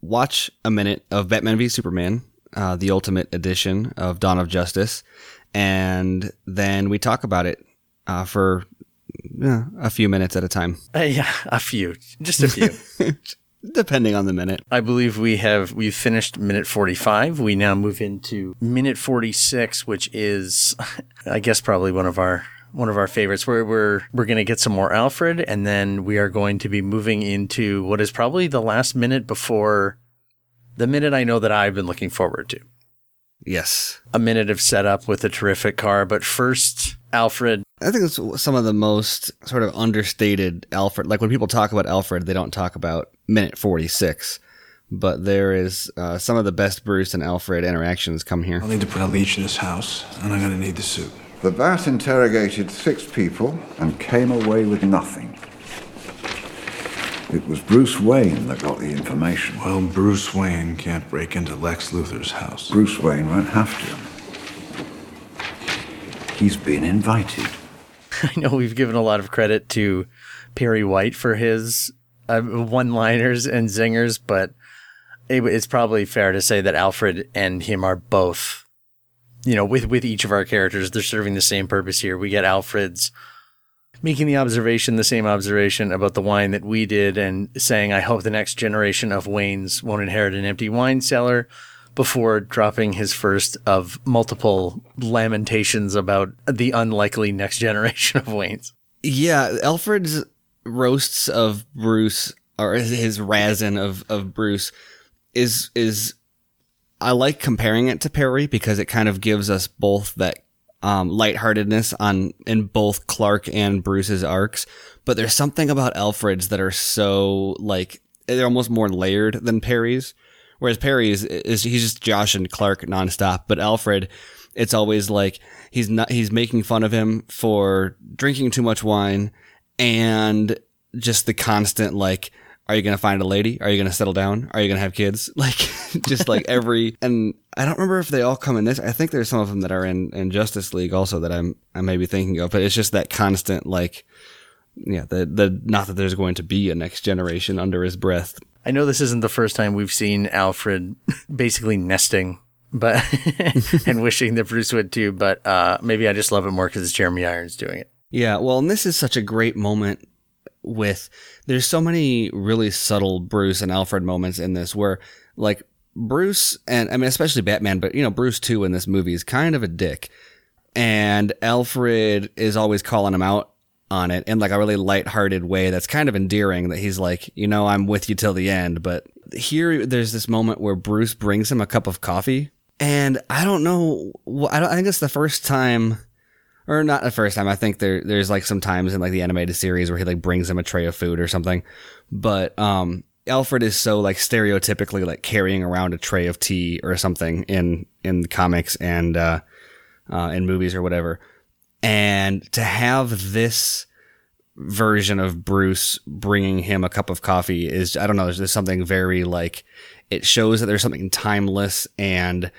watch a minute of Batman v Superman, uh, the Ultimate Edition of Dawn of Justice, and then we talk about it uh, for uh, a few minutes at a time. Uh, yeah, a few, just a few. depending on the minute. I believe we have we've finished minute 45. We now move into minute 46, which is I guess probably one of our one of our favorites where we're we're going to get some more Alfred and then we are going to be moving into what is probably the last minute before the minute I know that I've been looking forward to. Yes. A minute of setup with a terrific car, but first Alfred. I think it's some of the most sort of understated Alfred. Like when people talk about Alfred, they don't talk about minute 46. But there is uh, some of the best Bruce and Alfred interactions come here. I'll need to put a leech in this house, and I'm gonna need the suit. The bat interrogated six people and came away with nothing. It was Bruce Wayne that got the information. Well, Bruce Wayne can't break into Lex Luthor's house. Bruce Wayne won't have to. He's been invited. I know we've given a lot of credit to Perry White for his uh, one-liners and zingers, but it, it's probably fair to say that Alfred and him are both, you know, with with each of our characters, they're serving the same purpose here. We get Alfred's making the observation, the same observation about the wine that we did, and saying, "I hope the next generation of Waynes won't inherit an empty wine cellar." Before dropping his first of multiple lamentations about the unlikely next generation of Waynes. Yeah, Alfred's roasts of Bruce or his razin of of Bruce is is I like comparing it to Perry because it kind of gives us both that um, lightheartedness on in both Clark and Bruce's arcs. But there's something about Alfred's that are so like they're almost more layered than Perry's. Whereas Perry's is he's just Josh and Clark nonstop, but Alfred, it's always like he's not he's making fun of him for drinking too much wine and just the constant like are you gonna find a lady? Are you gonna settle down? Are you gonna have kids? Like just like every and i don't remember if they all come in this i think there's some of them that are in in justice league also that i'm i may be thinking of but it's just that constant like yeah the the not that there's going to be a next generation under his breath. I know this isn't the first time we've seen alfred basically nesting but and wishing that bruce would too but uh maybe i just love it more because it's jeremy irons doing it. Yeah, well, and this is such a great moment with there's so many really subtle Bruce and Alfred moments in this where like Bruce and I mean especially Batman, but you know, Bruce too in this movie is kind of a dick. And Alfred is always calling him out on it in like a really light-hearted way that's kind of endearing that he's like, you know, I'm with you till the end, but here there's this moment where Bruce brings him a cup of coffee and I don't know I don't I think it's the first time or not the first time. I think there there's like some times in like the animated series where he like brings him a tray of food or something. But um Alfred is so like stereotypically like carrying around a tray of tea or something in in the comics and uh, uh in movies or whatever. And to have this version of Bruce bringing him a cup of coffee is I don't know, there's something very like it shows that there's something timeless and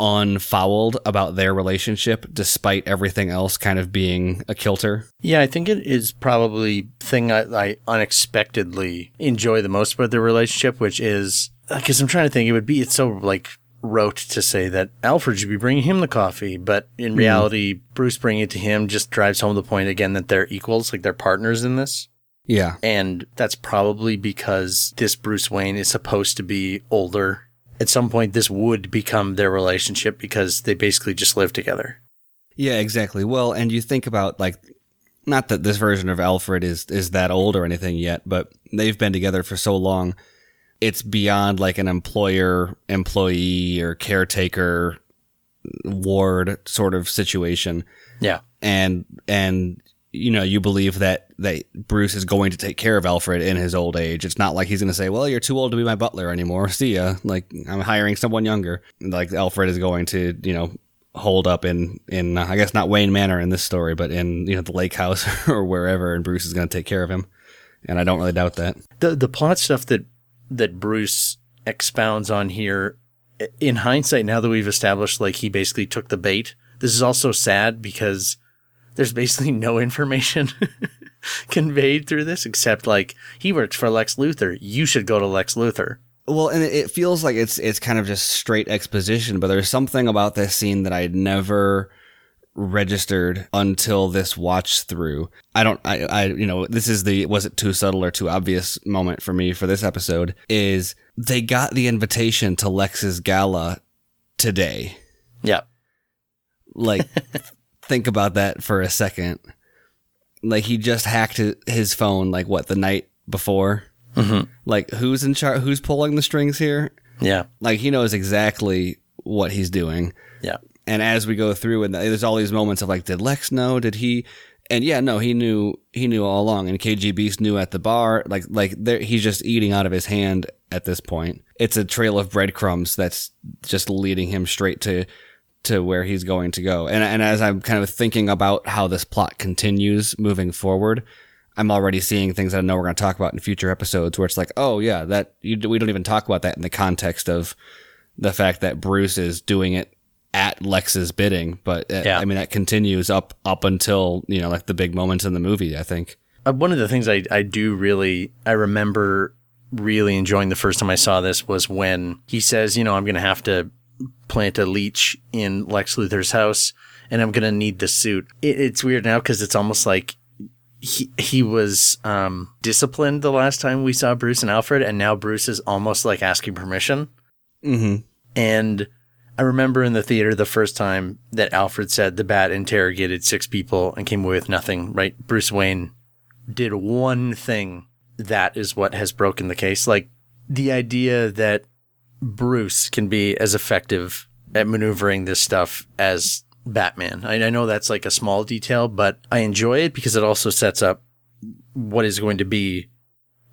unfouled about their relationship despite everything else kind of being a kilter. Yeah, I think it is probably thing I, I unexpectedly enjoy the most about their relationship, which is because I'm trying to think, it would be it's so like rote to say that Alfred should be bringing him the coffee, but in reality, mm. Bruce bringing it to him just drives home the point again that they're equals, like they're partners in this. Yeah. And that's probably because this Bruce Wayne is supposed to be older at some point this would become their relationship because they basically just live together. Yeah, exactly. Well, and you think about like not that this version of Alfred is is that old or anything yet, but they've been together for so long. It's beyond like an employer employee or caretaker ward sort of situation. Yeah. And and you know, you believe that that Bruce is going to take care of Alfred in his old age. It's not like he's going to say, "Well, you're too old to be my butler anymore. See ya." Like I'm hiring someone younger. Like Alfred is going to, you know, hold up in in uh, I guess not Wayne Manor in this story, but in you know the lake house or wherever, and Bruce is going to take care of him. And I don't really doubt that. the the plot stuff that that Bruce expounds on here in hindsight now that we've established like he basically took the bait this is also sad because there's basically no information conveyed through this except like he works for Lex Luthor you should go to Lex Luthor Well, and it feels like it's it's kind of just straight exposition, but there's something about this scene that I'd never registered until this watch through. I don't I I you know, this is the was it too subtle or too obvious moment for me for this episode is they got the invitation to Lex's gala today. yeah Like think about that for a second. Like he just hacked his phone like what the night before. Mhm. Like who's in charge? Who's pulling the strings here? yeah Like he knows exactly what he's doing. yeah And as we go through, and there's all these moments of like, did Lex know? Did he? And yeah, no, he knew. He knew all along. And KG Beast knew at the bar. Like, like there, he's just eating out of his hand at this point. It's a trail of breadcrumbs that's just leading him straight to to where he's going to go. And and as I'm kind of thinking about how this plot continues moving forward, I'm already seeing things that I know we're going to talk about in future episodes where it's like, oh yeah, that you, we don't even talk about that in the context of the fact that Bruce is doing it at Lex's bidding. But uh, Yeah. I mean, that continues up up until you know like the big moments in the movie. I think. Uh, one of the things I, I do really I remember really enjoying the first time I saw this was when he says, you know, I'm going to have to plant a leech in Lex Luthor's house and I'm going to need the suit. It, it's weird now because it's almost like he he was um, disciplined the last time we saw Bruce and Alfred, and now Bruce is almost like asking permission. Mm-hmm. And I remember in the theater the first time that Alfred said the bat interrogated six people and came away with nothing, right? Bruce Wayne did one thing that is what has broken the case. Like the idea that Bruce can be as effective at maneuvering this stuff as Batman. I, I know that's like a small detail, but I enjoy it because it also sets up what is going to be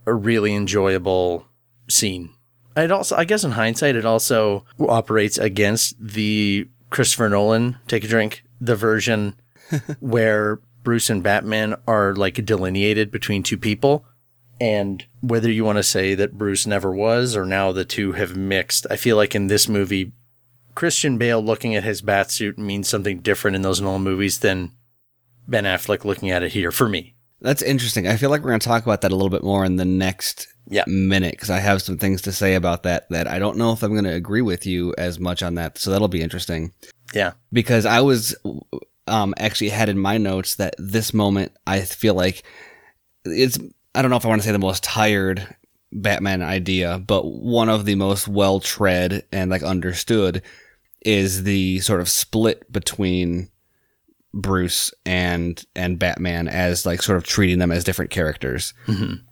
a really enjoyable scene. It also, I guess, in hindsight, it also operates against the Christopher Nolan take a drink, the version where Bruce and Batman are like delineated between two people. And whether you want to say that Bruce never was or now the two have mixed, I feel like in this movie, Christian Bale looking at his bat suit means something different in those Nolan movies than Ben Affleck looking at it here for me. That's interesting. I feel like we're going to talk about that a little bit more in the next Yeah. minute because I have some things to say about that that I don't know if I'm going to agree with you as much on that. So that'll be interesting. Yeah. because I was um, actually had in my notes that this moment I feel like it's I don't know if I want to say the most tired Batman idea, but one of the most well tread and like understood is the sort of split between Bruce and and Batman as like sort of treating them as different characters.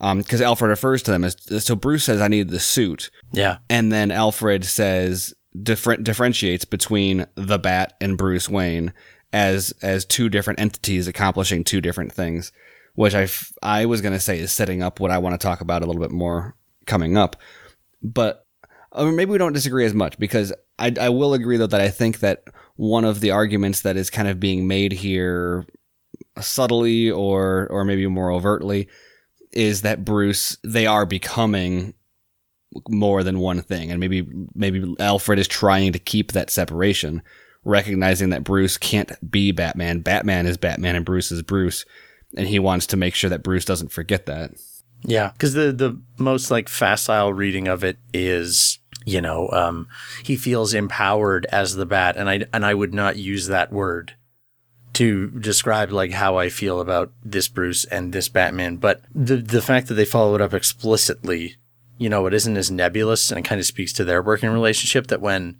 Um, because Alfred refers to them as so Bruce says I need the suit, Yeah. and then Alfred says different differentiates between the Bat and Bruce Wayne as as two different entities accomplishing two different things, which I f- I was gonna say is setting up what I want to talk about a little bit more coming up, but or maybe we don't disagree as much because I I will agree though that I think that one of the arguments that is kind of being made here subtly or or maybe more overtly is that Bruce they are becoming more than one thing. And maybe maybe Alfred is trying to keep that separation recognizing that Bruce can't be Batman. Batman is Batman and Bruce is Bruce and he wants to make sure that Bruce doesn't forget that Yeah, because the the most like facile reading of it is, you know, um, he feels empowered as the bat, and I and I would not use that word to describe like how I feel about this Bruce and this Batman, but the the fact that they follow it up explicitly, you know, it isn't as nebulous, and it kind of speaks to their working relationship. That when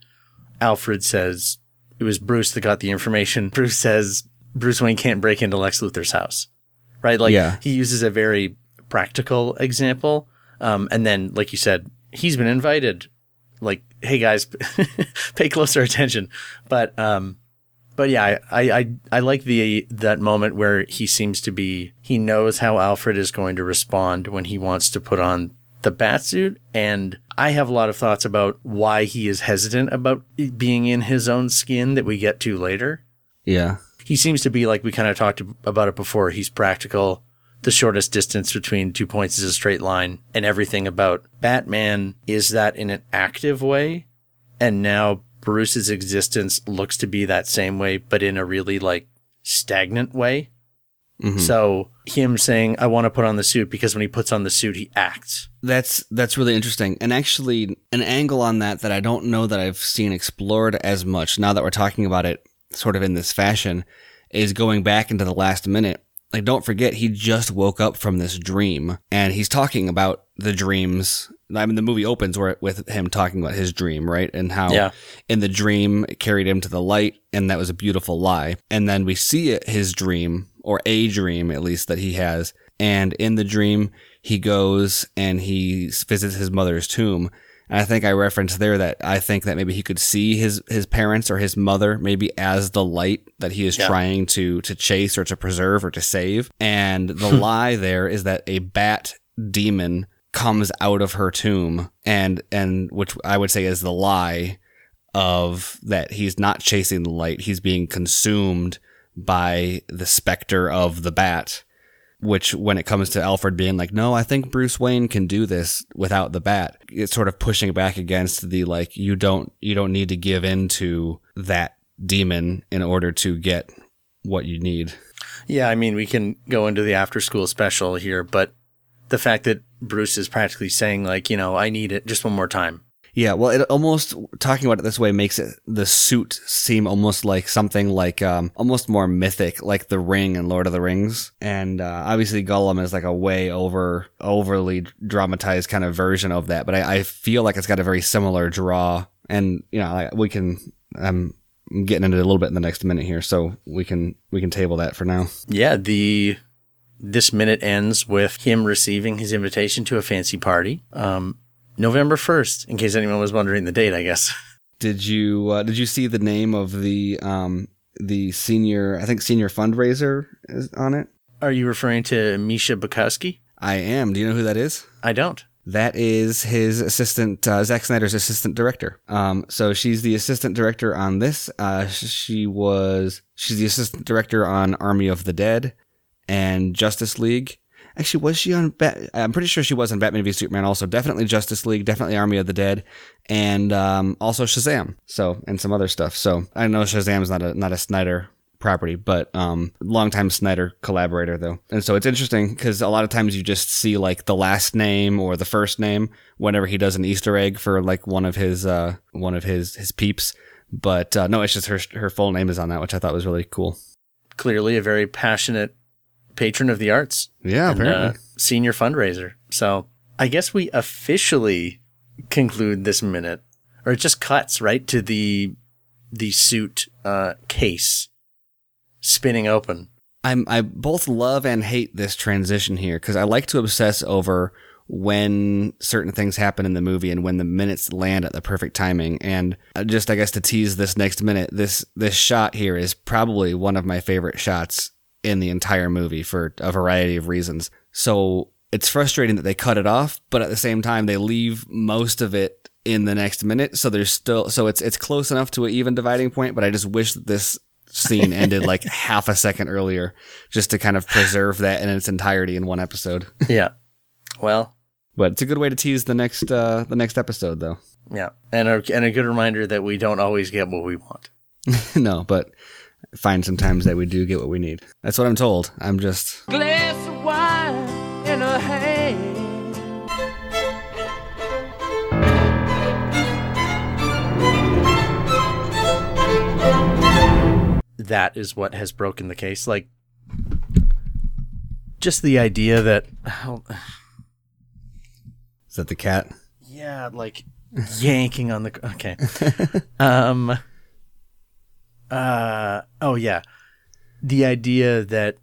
Alfred says it was Bruce that got the information, Bruce says Bruce Wayne can't break into Lex Luthor's house, right? Like Yeah. he uses a very practical example. Um, and then, like you said, he's been invited. Like, hey guys, pay closer attention. But, um, But yeah, I, I, I, like the that moment where he seems to be he knows how Alfred is going to respond when he wants to put on the batsuit, and I have a lot of thoughts about why he is hesitant about being in his own skin that we get to later. Yeah. He seems to be like we kind of talked about it before. He's practical. The shortest distance between two points is a straight line, and everything about Batman is that in an active way. And now Bruce's existence looks to be that same way, but in a really like stagnant way. Mm-hmm. So him saying, I want to put on the suit because when he puts on the suit, he acts. That's that's really interesting, and actually, an angle on that that I don't know that I've seen explored as much. Now that we're talking about it, sort of in this fashion, is going back into the last minute. Like, don't forget, he just woke up from this dream, and he's talking about the dreams. I mean, the movie opens where, with him talking about his dream, right, and how Yeah. in the dream it carried him to the light, and that was a beautiful lie. And then we see it, his dream, or a dream at least that he has. And in the dream, he goes and he visits his mother's tomb. And I think I referenced there that I think that maybe he could see his, his parents or his mother maybe as the light that he is Yeah. trying to, to chase or to preserve or to save. And the hmm. lie there is that a bat demon comes out of her tomb and, and which I would say is the lie of that he's not chasing the light, he's being consumed by the specter of the bat. Which, when it comes to Alfred being like, no, I think Bruce Wayne can do this without the bat, it's sort of pushing back against the like, you don't, you don't need to give in to that demon in order to get what you need. Yeah, I mean, we can go into the after school special here, but the fact that Bruce is practically saying, like, you know, I need it just one more time. Yeah, well, it almost talking about it this way makes it the suit seem almost like something like um almost more mythic, like the Ring and Lord of the Rings. And uh, obviously, Gollum is like a way over overly dramatized kind of version of that. But I, I feel like it's got a very similar draw, and you know, like, we can. Um, I'm getting into it a little bit in the next minute here, so we can we can table that for now. Yeah, the this minute ends with him receiving his invitation to a fancy party. Um, November first, in case anyone was wondering the date, I guess. Did you uh, did you see the name of the um the senior I think senior fundraiser is on it? Are you referring to Misha Bukowski? I am. Do you know who that is? I don't. That is his assistant, uh, Zack Snyder's assistant director. Um, so she's the assistant director on this. Uh, she was, she's the assistant director on Army of the Dead and Justice League. Actually, was she on Bat? I'm pretty sure she was on Batman v Superman. Also, definitely Justice League, definitely Army of the Dead, and um, also Shazam. So, and some other stuff. So, I know Shazam's not a not a Snyder property, but um, longtime Snyder collaborator though. And so it's interesting because a lot of times you just see like the last name or the first name whenever he does an Easter egg for like one of his uh one of his his peeps. But uh, no, it's just her her full name is on that, which I thought was really cool. Clearly, a very passionate patron of the arts. Yeah, and, uh, senior fundraiser. So I guess we officially conclude this minute, or it just cuts right to the the suit uh, case spinning open. I'm I both love and hate this transition here because I like to obsess over when certain things happen in the movie and when the minutes land at the perfect timing. And uh, just I guess to tease this next minute, this this shot here is probably one of my favorite shots in the entire movie for a variety of reasons. So it's frustrating that they cut it off, but at the same time they leave most of it in the next minute. So there's still so it's it's close enough to an even dividing point, but I just wish that this scene ended like half a second earlier just to kind of preserve that in its entirety in one episode. yeah. Well, But it's a good way to tease the next uh the next episode though. yeah, and a, and a good reminder that we don't always get what we want. no, but find sometimes that we do get what we need. That's what I'm told. I'm just glass of wine in her hand. That is what has broken the case. Like, just the idea that, oh, is that the cat? yeah, like yanking on the okay. Um. Uh. Oh yeah, the idea that